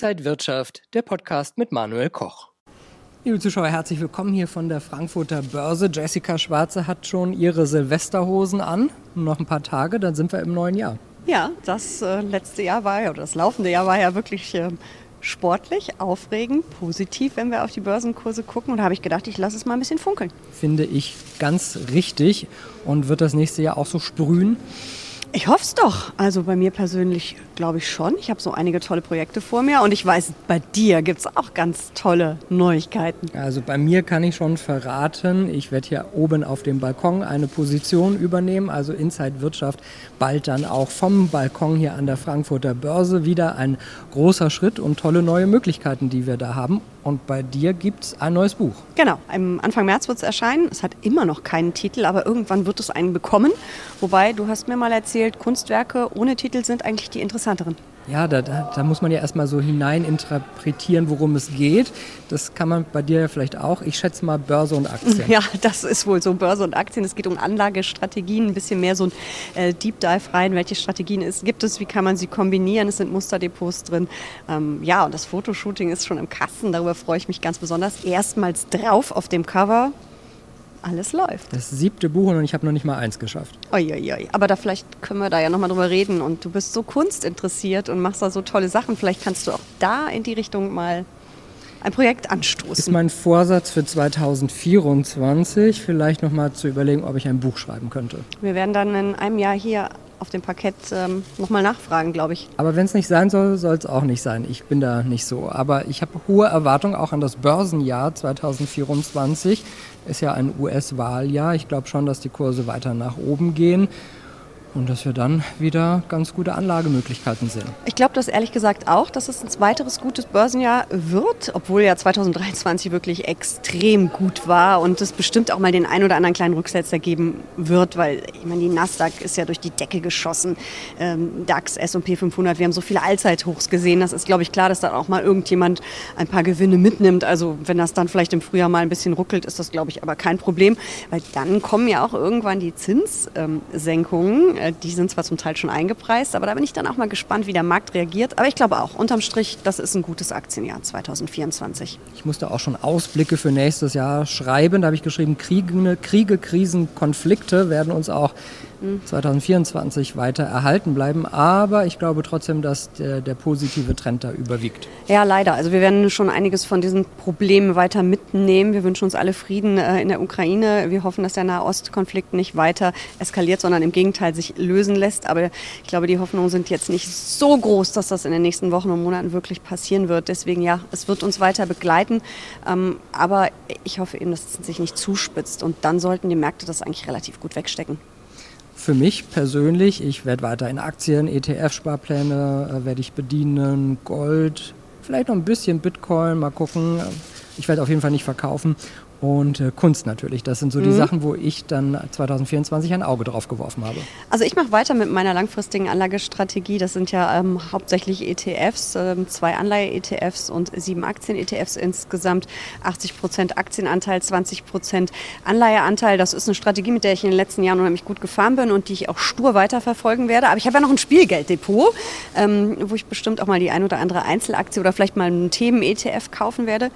Inside Wirtschaft, der Podcast mit Manuel Koch. Liebe Zuschauer, herzlich willkommen hier von der Frankfurter Börse. Jessica Schwarze hat schon ihre Silvesterhosen an. Noch ein paar Tage, dann sind wir im neuen Jahr. Ja, das äh, letzte Jahr war ja, oder das laufende Jahr war ja wirklich äh, sportlich, aufregend, positiv, wenn wir auf die Börsenkurse gucken. Und da habe ich gedacht, ich lasse es mal ein bisschen funkeln. Finde ich ganz richtig und wird das nächste Jahr auch so sprühen. Ich hoffe es doch. Also bei mir persönlich glaube ich schon. Ich habe so einige tolle Projekte vor mir und ich weiß, bei dir gibt es auch ganz tolle Neuigkeiten. Also bei mir kann ich schon verraten, ich werde hier oben auf dem Balkon eine Position übernehmen, also Inside Wirtschaft bald dann auch vom Balkon hier an der Frankfurter Börse wieder ein großer Schritt und tolle neue Möglichkeiten, die wir da haben. Und bei dir gibt es ein neues Buch. Genau, am Anfang März wird es erscheinen. Es hat immer noch keinen Titel, aber irgendwann wird es einen bekommen. Wobei, du hast mir mal erzählt, Kunstwerke ohne Titel sind eigentlich die interessanteren. Ja, da, da, da, muss man ja erstmal so hineininterpretieren, worum es geht. Das kann man bei dir ja vielleicht auch. Ich schätze mal Börse und Aktien. Ja, das ist wohl so Börse und Aktien. Es geht um Anlagestrategien, ein bisschen mehr so ein äh, Deep Dive rein. Welche Strategien es, gibt es, wie kann man sie kombinieren? Es sind Musterdepots drin. Ähm, ja, und das Fotoshooting ist schon im Kasten. Darüber freue ich mich ganz besonders. Erstmals drauf auf dem Cover alles läuft. Das siebte Buch und ich habe noch nicht mal eins geschafft. Uiuiui. Aber da vielleicht können wir da ja nochmal drüber reden. Und du bist so kunstinteressiert und machst da so tolle Sachen. Vielleicht kannst du auch da in die Richtung mal ein Projekt anstoßen. Ist mein Vorsatz für 2024, vielleicht nochmal zu überlegen, ob ich ein Buch schreiben könnte. Wir werden dann in einem Jahr hier auf dem Parkett ähm, nochmal nachfragen, glaube ich. Aber wenn es nicht sein soll, soll es auch nicht sein. Ich bin da nicht so. Aber ich habe hohe Erwartungen auch an das Börsenjahr 2024. Ist ja ein US-Wahljahr. Ich glaube schon, dass die Kurse weiter nach oben gehen und dass wir dann wieder ganz gute Anlagemöglichkeiten sehen. Ich glaube das ehrlich gesagt auch, dass es ein weiteres gutes Börsenjahr wird, obwohl ja 2023 wirklich extrem gut war und es bestimmt auch mal den ein oder anderen kleinen Rücksetzer geben wird, weil ich meine, die Nasdaq ist ja durch die Decke geschossen, ähm, DAX, S&P 500, wir haben so viele Allzeithochs gesehen, das ist glaube ich klar, dass da auch mal irgendjemand ein paar Gewinne mitnimmt, also wenn das dann vielleicht im Frühjahr mal ein bisschen ruckelt, ist das glaube ich aber kein Problem, weil dann kommen ja auch irgendwann die Zinssenkungen, ähm, die sind zwar zum Teil schon eingepreist, aber da bin ich dann auch mal gespannt, wie der Markt reagiert. Aber ich glaube auch, unterm Strich, das ist ein gutes Aktienjahr 2024. Ich musste auch schon Ausblicke für nächstes Jahr schreiben. Da habe ich geschrieben, Kriege, Kriege Krisen, Konflikte werden uns auch 2024 weiter erhalten bleiben. Aber ich glaube trotzdem, dass der, der, positive Trend da überwiegt. Ja, leider. Also wir werden schon einiges von diesen Problemen weiter mitnehmen. Wir wünschen uns alle Frieden äh, in der Ukraine. Wir hoffen, dass der Nahostkonflikt nicht weiter eskaliert, sondern im Gegenteil sich lösen lässt. Aber ich glaube, die Hoffnungen sind jetzt nicht so groß, dass das in den nächsten Wochen und Monaten wirklich passieren wird. Deswegen ja, es wird uns weiter begleiten. Ähm, aber ich hoffe eben, dass es sich nicht zuspitzt. Und dann sollten die Märkte das eigentlich relativ gut wegstecken für mich persönlich, ich werde weiter in Aktien, ETF-Sparpläne äh, werde ich bedienen, Gold, vielleicht noch ein bisschen Bitcoin, mal gucken. Ich werde auf jeden Fall nicht verkaufen und äh, Kunst natürlich. Das sind so die mhm. Sachen, wo ich dann 2024 ein Auge drauf geworfen habe. Also ich mache weiter mit meiner langfristigen Anlagestrategie. Das sind ja ähm, hauptsächlich ETFs, ähm, zwei Anleihe-ETFs und sieben Aktien-ETFs insgesamt. 80 Prozent Aktienanteil, 20 Prozent Anleiheanteil. Das ist eine Strategie, mit der ich in den letzten Jahren unheimlich gut gefahren bin und die ich auch stur weiterverfolgen werde. Aber ich habe ja noch ein Spielgelddepot, ähm, wo ich bestimmt auch mal die ein oder andere Einzelaktie oder vielleicht mal einen Themen-ETF kaufen werde.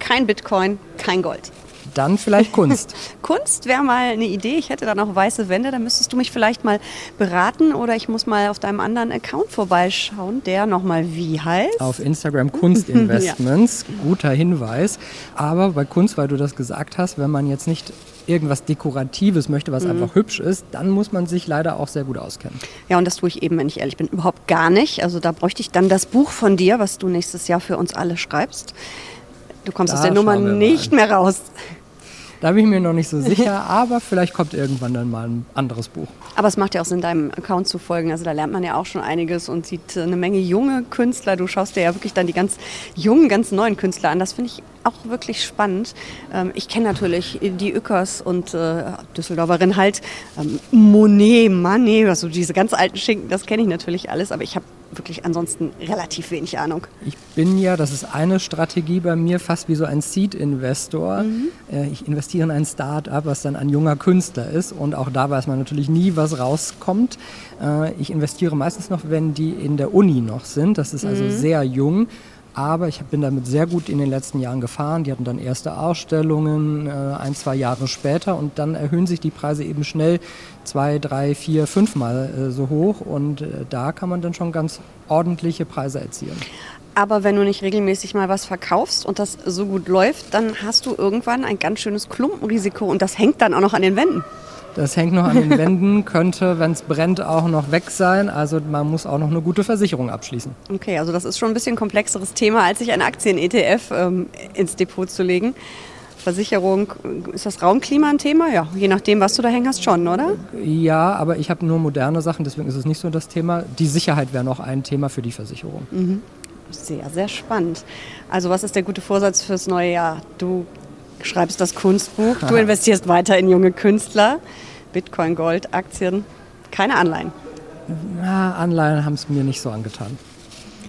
Kein Bitcoin, kein Gold. Dann vielleicht Kunst. Kunst wäre mal eine Idee. Ich hätte da noch weiße Wände. Da müsstest du mich vielleicht mal beraten oder ich muss mal auf deinem anderen Account vorbeischauen, der nochmal wie heißt? Auf Instagram Kunstinvestments. ja. Guter Hinweis. Aber bei Kunst, weil du das gesagt hast, wenn man jetzt nicht irgendwas Dekoratives möchte, was mhm. einfach hübsch ist, dann muss man sich leider auch sehr gut auskennen. Ja, und das tue ich eben, wenn ich ehrlich bin, überhaupt gar nicht. Also da bräuchte ich dann das Buch von dir, was du nächstes Jahr für uns alle schreibst. Du kommst da aus der Nummer nicht mehr raus. Da bin ich mir noch nicht so sicher, aber vielleicht kommt irgendwann dann mal ein anderes Buch. Aber es macht ja auch Sinn, deinem Account zu folgen. Also da lernt man ja auch schon einiges und sieht eine Menge junge Künstler. Du schaust dir ja wirklich dann die ganz jungen, ganz neuen Künstler an. Das finde ich auch wirklich spannend. Ähm, ich kenne natürlich die Ückers und äh, Düsseldorferin halt. Ähm, Monet, Manet, also diese ganz alten Schinken, das kenne ich natürlich alles. Aber ich habe wirklich ansonsten relativ wenig Ahnung. Ich bin ja, das ist eine Strategie bei mir, fast wie so ein Seed-Investor. Mhm. Äh, ich investiere in ein Start-up, was dann ein junger Künstler ist und auch da weiß man natürlich nie, was rauskommt. Äh, ich investiere meistens noch, wenn die in der Uni noch sind. Das ist also mhm. sehr jung. Aber ich bin damit sehr gut in den letzten Jahren gefahren. Die hatten dann erste Ausstellungen äh, ein, zwei Jahre später und dann erhöhen sich die Preise eben schnell zwei, drei, vier, fünfmal äh, so hoch und äh, da kann man dann schon ganz ordentliche Preise erzielen. Aber wenn du nicht regelmäßig mal was verkaufst und das so gut läuft, dann hast du irgendwann ein ganz schönes Klumpenrisiko und das hängt dann auch noch an den Wänden. Das hängt noch an den Wänden, könnte, wenn es brennt, auch noch weg sein. Also man muss auch noch eine gute Versicherung abschließen. Okay, also das ist schon ein bisschen komplexeres Thema, als sich ein Aktien-ETF ähm, ins Depot zu legen. Versicherung, ist das Raumklima ein Thema? Ja, je nachdem, was du da hängen hast, schon, oder? Ja, aber ich habe nur moderne Sachen, deswegen ist es nicht so das Thema. Die Sicherheit wäre noch ein Thema für die Versicherung. Mhm. Sehr, sehr spannend. Also was ist der gute Vorsatz fürs neue Jahr? Du schreibst das Kunstbuch, du investierst weiter in junge Künstler, Bitcoin, Gold, Aktien, keine Anleihen. Na, Anleihen haben es mir nicht so angetan.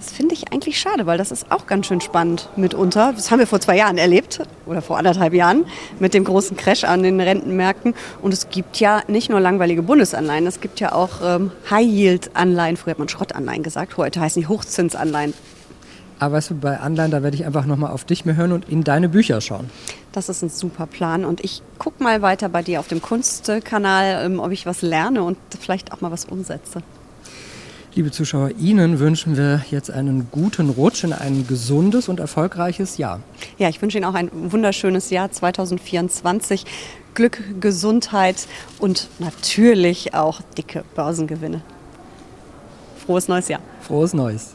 Das finde ich eigentlich schade, weil das ist auch ganz schön spannend mitunter. Das haben wir vor zwei Jahren erlebt oder vor anderthalb Jahren mit dem großen Crash an den Rentenmärkten. Und es gibt ja nicht nur langweilige Bundesanleihen, es gibt ja auch ähm, High-Yield-Anleihen. Früher hat man Schrottanleihen gesagt, heute heißen die Hochzinsanleihen. Aber weißt du, bei Anleihen, da werde ich einfach nochmal auf dich mehr hören und in deine Bücher schauen. Das ist ein super Plan. Und ich gucke mal weiter bei dir auf dem Kunstkanal, ähm, ob ich was lerne und vielleicht auch mal was umsetze. Liebe Zuschauer, Ihnen wünschen wir jetzt einen guten Rutsch in ein gesundes und erfolgreiches Jahr. Ja, ich wünsche Ihnen auch ein wunderschönes Jahr 2024. Glück, Gesundheit und natürlich auch dicke Börsengewinne. Frohes neues Jahr. Frohes Neues.